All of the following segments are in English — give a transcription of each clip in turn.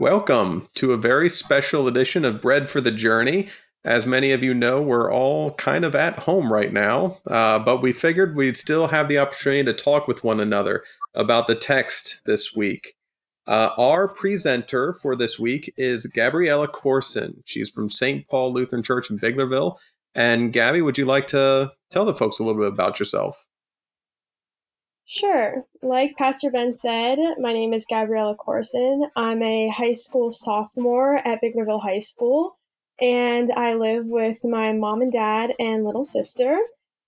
Welcome to a very special edition of Bread for the Journey. As many of you know, we're all kind of at home right now, uh, but we figured we'd still have the opportunity to talk with one another about the text this week. Uh, our presenter for this week is Gabriella Corson. She's from St. Paul Lutheran Church in Biglerville. And Gabby, would you like to tell the folks a little bit about yourself? Sure. Like Pastor Ben said, my name is Gabriella Corson. I'm a high school sophomore at Biglerville High School, and I live with my mom and dad and little sister.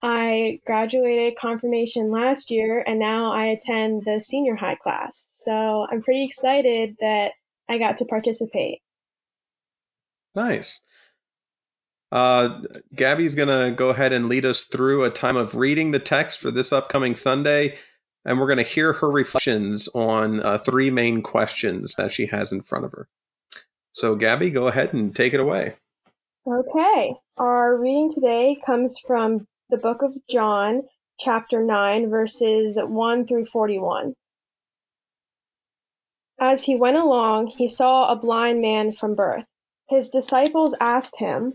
I graduated confirmation last year, and now I attend the senior high class. So I'm pretty excited that I got to participate. Nice. Uh, Gabby's going to go ahead and lead us through a time of reading the text for this upcoming Sunday. And we're going to hear her reflections on uh, three main questions that she has in front of her. So, Gabby, go ahead and take it away. Okay. Our reading today comes from the book of John, chapter 9, verses 1 through 41. As he went along, he saw a blind man from birth. His disciples asked him,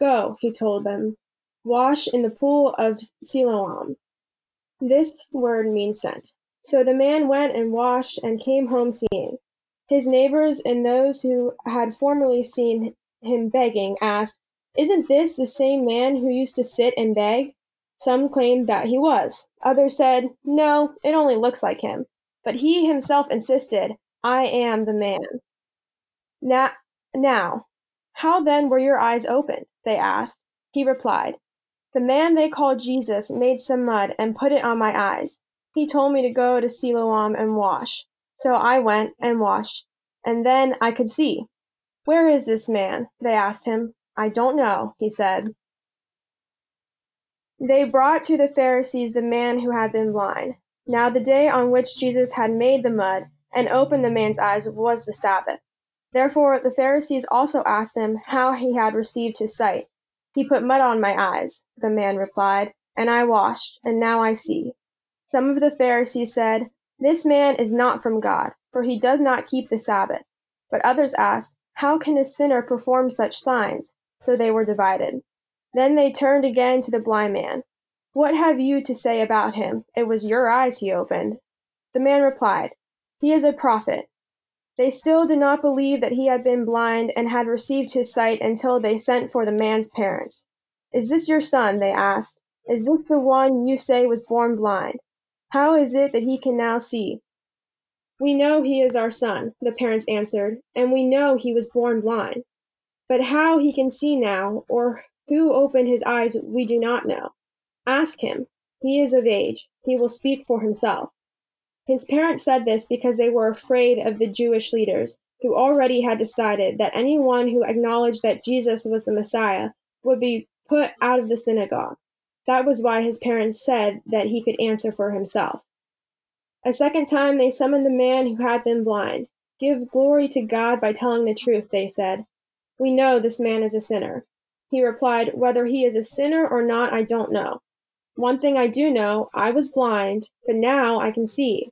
Go, he told them, wash in the pool of Siloam. This word means sent. So the man went and washed and came home seeing. His neighbors and those who had formerly seen him begging asked, Isn't this the same man who used to sit and beg? Some claimed that he was. Others said, No, it only looks like him. But he himself insisted, I am the man. Now, now, how then were your eyes opened? They asked. He replied, The man they called Jesus made some mud and put it on my eyes. He told me to go to Siloam and wash. So I went and washed, and then I could see. Where is this man? They asked him. I don't know, he said. They brought to the Pharisees the man who had been blind. Now the day on which Jesus had made the mud and opened the man's eyes was the Sabbath. Therefore the Pharisees also asked him how he had received his sight. He put mud on my eyes, the man replied, and I washed, and now I see. Some of the Pharisees said, This man is not from God, for he does not keep the Sabbath. But others asked, How can a sinner perform such signs? So they were divided. Then they turned again to the blind man. What have you to say about him? It was your eyes he opened. The man replied, He is a prophet. They still did not believe that he had been blind and had received his sight until they sent for the man's parents. Is this your son? they asked. Is this the one you say was born blind? How is it that he can now see? We know he is our son, the parents answered, and we know he was born blind. But how he can see now, or who opened his eyes, we do not know. Ask him. He is of age. He will speak for himself. His parents said this because they were afraid of the Jewish leaders, who already had decided that anyone who acknowledged that Jesus was the Messiah would be put out of the synagogue. That was why his parents said that he could answer for himself. A second time they summoned the man who had been blind. Give glory to God by telling the truth, they said. We know this man is a sinner. He replied, Whether he is a sinner or not, I don't know. One thing I do know, I was blind, but now I can see.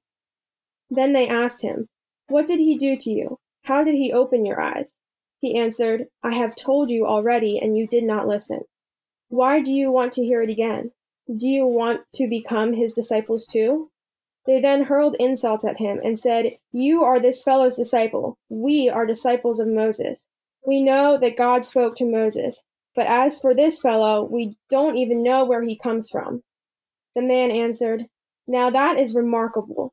Then they asked him, What did he do to you? How did he open your eyes? He answered, I have told you already, and you did not listen. Why do you want to hear it again? Do you want to become his disciples too? They then hurled insults at him and said, You are this fellow's disciple. We are disciples of Moses. We know that God spoke to Moses, but as for this fellow, we don't even know where he comes from. The man answered, Now that is remarkable.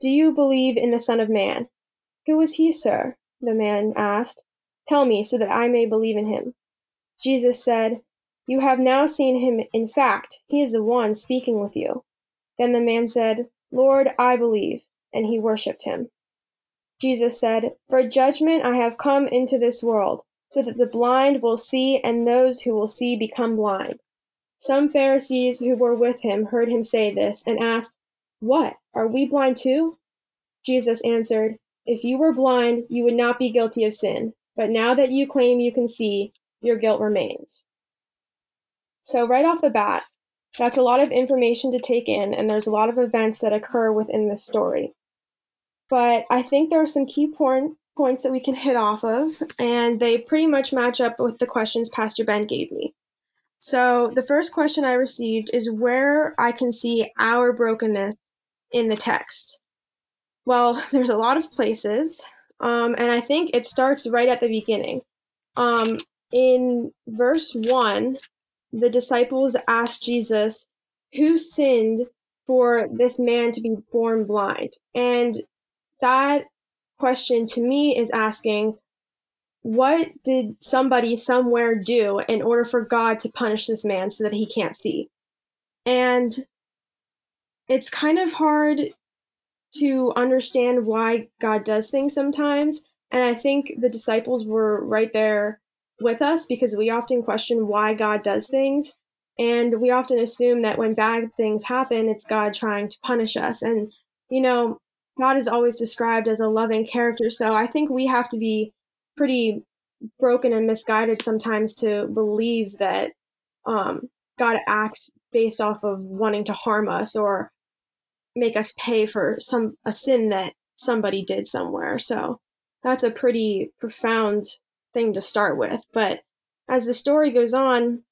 Do you believe in the Son of Man? Who is he, sir? The man asked. Tell me, so that I may believe in him. Jesus said, You have now seen him. In fact, he is the one speaking with you. Then the man said, Lord, I believe. And he worshipped him. Jesus said, For judgment I have come into this world, so that the blind will see, and those who will see become blind. Some Pharisees who were with him heard him say this, and asked, What? Are we blind too? Jesus answered, If you were blind, you would not be guilty of sin. But now that you claim you can see, your guilt remains. So, right off the bat, that's a lot of information to take in, and there's a lot of events that occur within this story. But I think there are some key point, points that we can hit off of, and they pretty much match up with the questions Pastor Ben gave me. So, the first question I received is where I can see our brokenness in the text. Well, there's a lot of places, um, and I think it starts right at the beginning. Um, in verse 1, the disciples asked Jesus, Who sinned for this man to be born blind? And that question to me is asking, what did somebody somewhere do in order for God to punish this man so that he can't see? And it's kind of hard to understand why God does things sometimes. And I think the disciples were right there with us because we often question why God does things. And we often assume that when bad things happen, it's God trying to punish us. And, you know, God is always described as a loving character. So I think we have to be pretty broken and misguided sometimes to believe that um, God acts based off of wanting to harm us or make us pay for some a sin that somebody did somewhere. So that's a pretty profound thing to start with. But as the story goes on,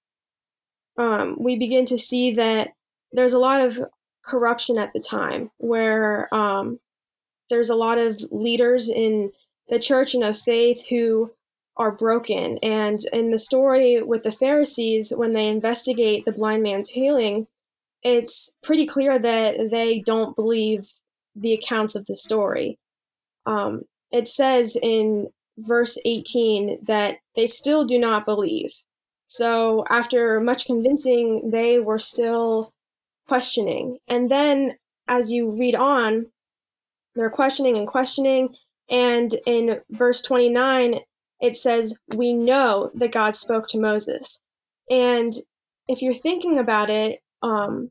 um, we begin to see that there's a lot of corruption at the time where um, there's a lot of leaders in the church and of faith who are broken. And in the story with the Pharisees, when they investigate the blind man's healing, it's pretty clear that they don't believe the accounts of the story. Um, it says in verse 18 that they still do not believe. So, after much convincing, they were still questioning. And then, as you read on, they're questioning and questioning. And in verse 29, it says, We know that God spoke to Moses. And if you're thinking about it, um,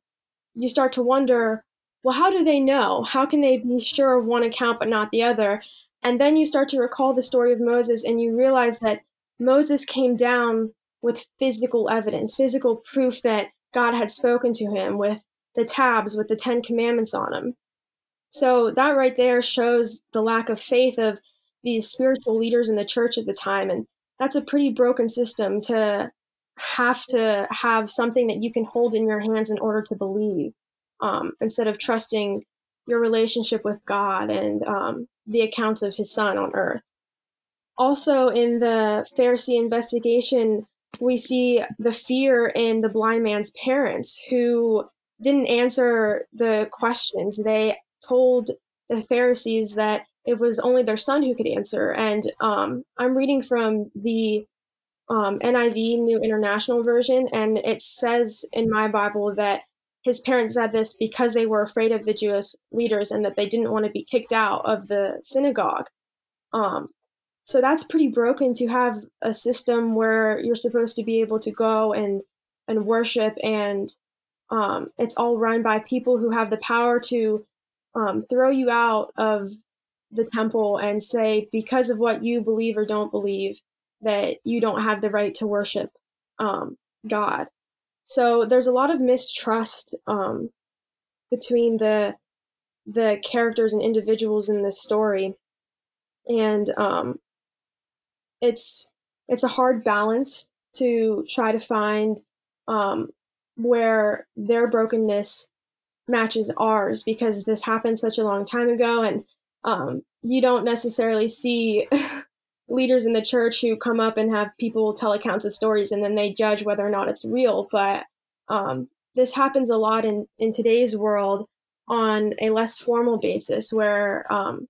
you start to wonder, well, how do they know? How can they be sure of one account but not the other? And then you start to recall the story of Moses and you realize that Moses came down with physical evidence, physical proof that God had spoken to him with the tabs with the Ten Commandments on them. So that right there shows the lack of faith of these spiritual leaders in the church at the time. And that's a pretty broken system to have to have something that you can hold in your hands in order to believe um, instead of trusting your relationship with God and um, the accounts of his son on earth. Also, in the Pharisee investigation, we see the fear in the blind man's parents who didn't answer the questions. They told the Pharisees that it was only their son who could answer. And um, I'm reading from the um, NIV, New International Version, and it says in my Bible that his parents said this because they were afraid of the Jewish leaders and that they didn't want to be kicked out of the synagogue. Um, so that's pretty broken to have a system where you're supposed to be able to go and and worship and um, it's all run by people who have the power to um, throw you out of the temple and say, because of what you believe or don't believe, that you don't have the right to worship um, God. So there's a lot of mistrust um, between the the characters and individuals in this story, and um, it's it's a hard balance to try to find um, where their brokenness matches ours because this happened such a long time ago and um, you don't necessarily see leaders in the church who come up and have people tell accounts of stories and then they judge whether or not it's real. But um, this happens a lot in, in today's world on a less formal basis where um,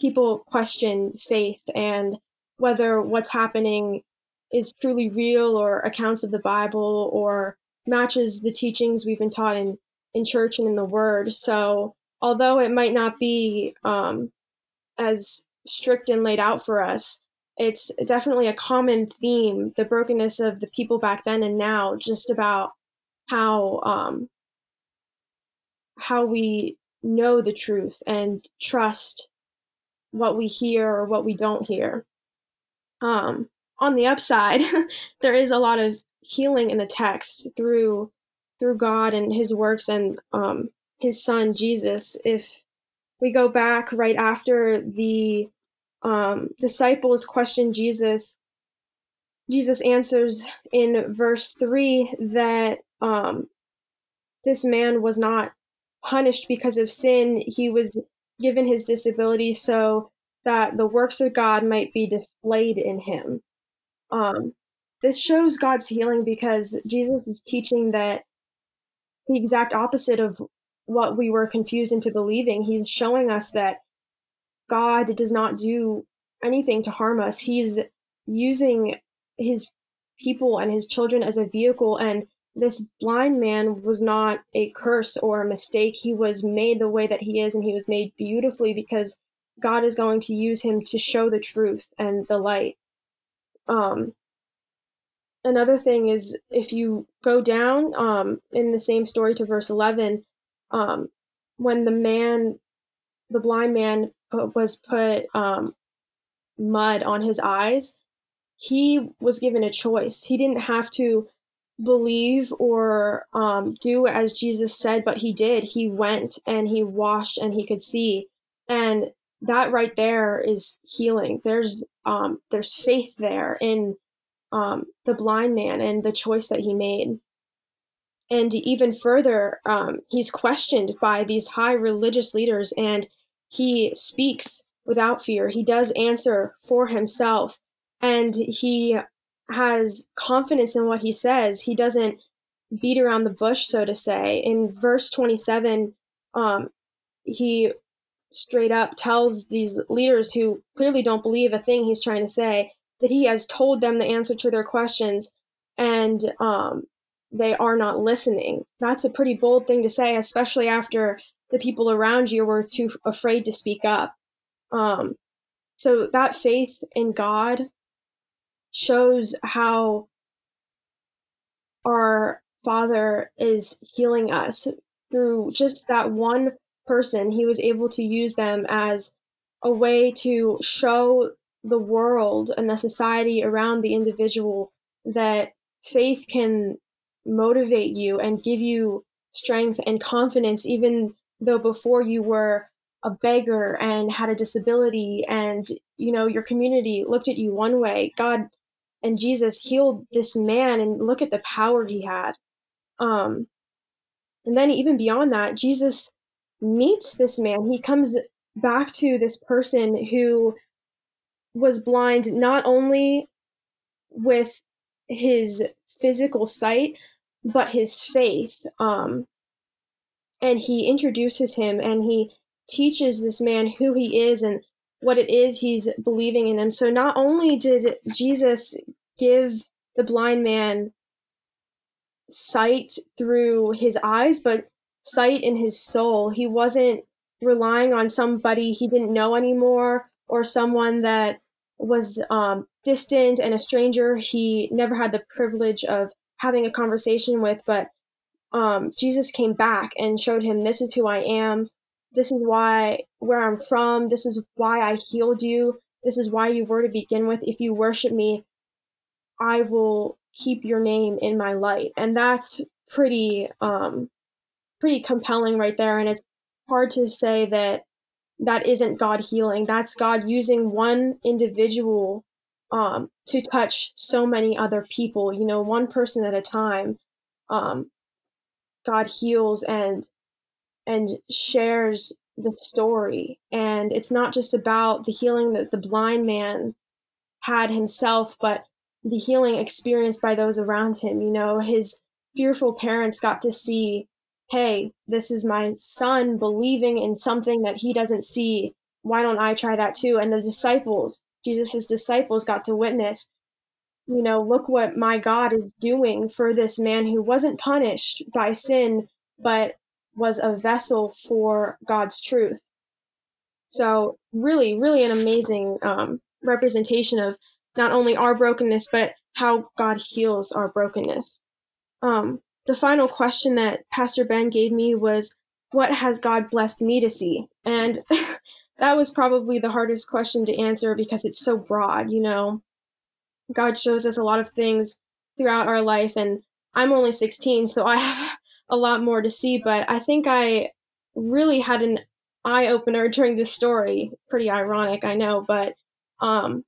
people question faith and whether what's happening is truly real or accounts of the Bible or matches the teachings we've been taught in, in church and in the Word. So, although it might not be um, as strict and laid out for us, it's definitely a common theme the brokenness of the people back then and now, just about how um, how we know the truth and trust what we hear or what we don't hear. Um, on the upside, there is a lot of healing in the text through through God and His works and um, His Son Jesus. If we go back right after the um, disciples question Jesus, Jesus answers in verse three that um, this man was not punished because of sin. He was given his disability so that the works of God might be displayed in him. Um, this shows God's healing because Jesus is teaching that the exact opposite of what we were confused into believing. He's showing us that God does not do anything to harm us. He's using his people and his children as a vehicle and this blind man was not a curse or a mistake. He was made the way that he is, and he was made beautifully because God is going to use him to show the truth and the light. Um, another thing is if you go down um, in the same story to verse 11, um, when the man, the blind man, was put um, mud on his eyes, he was given a choice. He didn't have to believe or um, do as Jesus said, but he did. He went and he washed and he could see. And that right there is healing. There's um, there's faith there in um, the blind man and the choice that he made. And even further, um, he's questioned by these high religious leaders, and he speaks without fear. He does answer for himself, and he has confidence in what he says. He doesn't beat around the bush, so to say. In verse 27, um, he straight up tells these leaders who clearly don't believe a thing he's trying to say that he has told them the answer to their questions and um, they are not listening. That's a pretty bold thing to say, especially after the people around you were too afraid to speak up. Um, so that faith in God shows how our Father is healing us through just that one person. He was able to use them as a way to show the world and the society around the individual that faith can motivate you and give you strength and confidence, even though before you were a beggar and had a disability and you know your community looked at you one way god and Jesus healed this man and look at the power he had. Um, and then even beyond that, Jesus meets this man. He comes back to this person who was blind not only with his physical sight, but his faith. Um, and he introduces him and he teaches this man who he is and what it is he's believing in him. So not only did Jesus give the blind man sight through his eyes, but sight in his soul. He wasn't relying on somebody he didn't know anymore or someone that was um, distant and a stranger he never had the privilege of having a conversation with. But um, Jesus came back and showed him, This is who I am this is why where I'm from, this is why I healed you, this is why you were to begin with. If you worship me, I will keep your name in my light. And that's pretty um pretty compelling right there and it's hard to say that that isn't God healing. That's God using one individual um to touch so many other people, you know, one person at a time. Um God heals and and shares the story. And it's not just about the healing that the blind man had himself, but the healing experienced by those around him. You know, his fearful parents got to see, hey, this is my son believing in something that he doesn't see. Why don't I try that too? And the disciples, Jesus's disciples got to witness, you know, look what my God is doing for this man who wasn't punished by sin, but was a vessel for God's truth. So really, really an amazing um, representation of not only our brokenness, but how God heals our brokenness. Um, the final question that Pastor Ben gave me was, What has God blessed me to see? And that was probably the hardest question to answer because it's so broad, you know. God shows us a lot of things throughout our life, and I'm only 16, so I have a lot more to see, but I think I really had an eye opener during this story. Pretty ironic, I know, but um,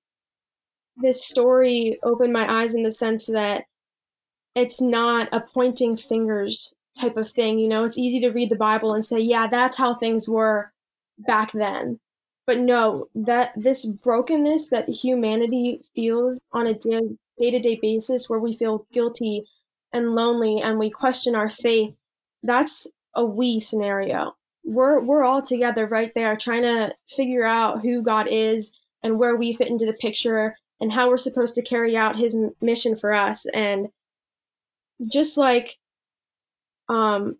this story opened my eyes in the sense that it's not a pointing fingers type of thing. You know, it's easy to read the Bible and say, yeah, that's how things were back then. But no, that this brokenness that humanity feels on a day to day basis, where we feel guilty and lonely and we question our faith, that's a we scenario. We're we're all together right there trying to figure out who God is and where we fit into the picture and how we're supposed to carry out his mission for us and just like um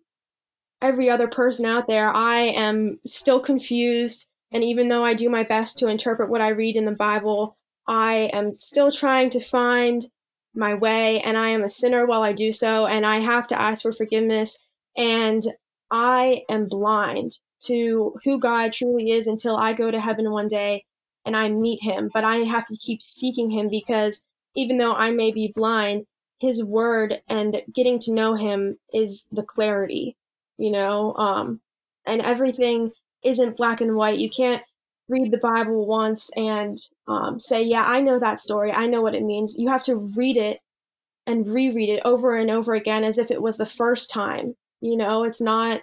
every other person out there i am still confused and even though i do my best to interpret what i read in the bible i am still trying to find my way and i am a sinner while i do so and i have to ask for forgiveness. And i am blind to who god truly is until i go to heaven one day and I meet him, but I have to keep seeking him because even though I may be blind, his word and getting to know him is the clarity, you know, um, and everything isn't black and white. You can't read the Bible once and um, say, Yeah, I know that story. I know what it means. You have to read it and reread it over and over again as if it was the first time. You know, it's not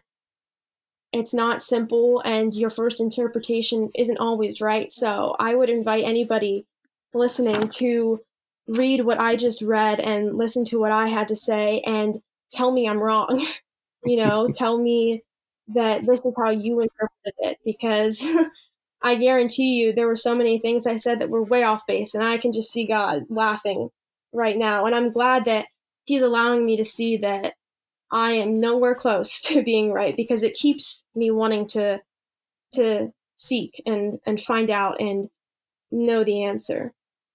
it's not simple and your first interpretation isn't always right. So I would invite anybody listening to read what I just read and listen to what I had to say and tell me I'm wrong. you know, tell me that this is how you interpreted it because I guarantee you there were so many things I said that were way off base and I can just see God laughing right now. And I'm glad that he's allowing me to see that I am nowhere close to being right because it keeps me wanting to to seek and and find out and know the answer.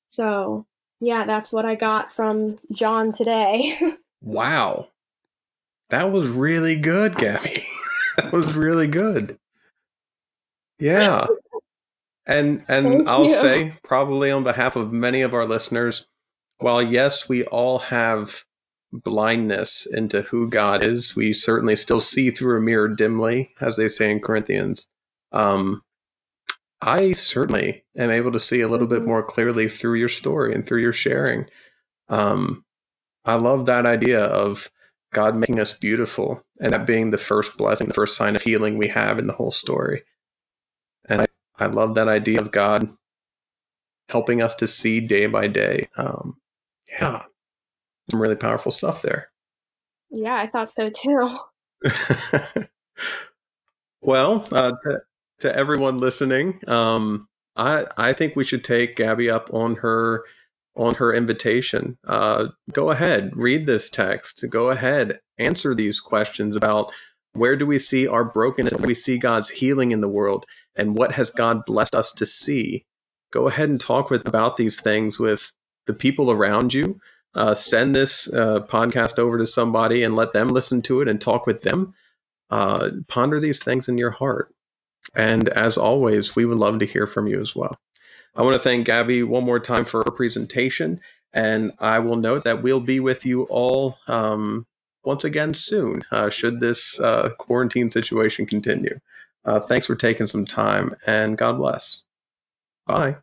So, yeah, that's what I got from John today. wow. That was really good, Gabby. That was really good. Yeah. And and Thank I'll you. say probably on behalf of many of our listeners, while yes, we all have blindness into who God is. We certainly still see through a mirror dimly, as they say in Corinthians. Um, I certainly am able to see a little bit mm-hmm. more clearly through your story and through your sharing. Um, I love that idea of God making us beautiful and that being the first blessing, the first sign of healing we have in the whole story. And I, I love that idea of God helping us to see day by day. Um, yeah, some really powerful stuff there. Yeah, I thought so too. well, uh, to, to, everyone listening, um, I I think we should take Gabby up on her on her invitation. Uh, go ahead, read this text. Go ahead, answer these questions about where do we see our brokenness, where do we see God's healing in the world, and what has God blessed us to see. Go ahead and talk with about these things with the people around you uh, send this uh, podcast over to somebody and let them listen to it and talk with them. Uh, ponder these things in your heart. And as always, we would love to hear from you as well. I want to thank Gabby one more time for her presentation. And I will note that we'll be with you all um, once again soon, uh, should this uh, quarantine situation continue. Uh, thanks for taking some time and God bless. Bye.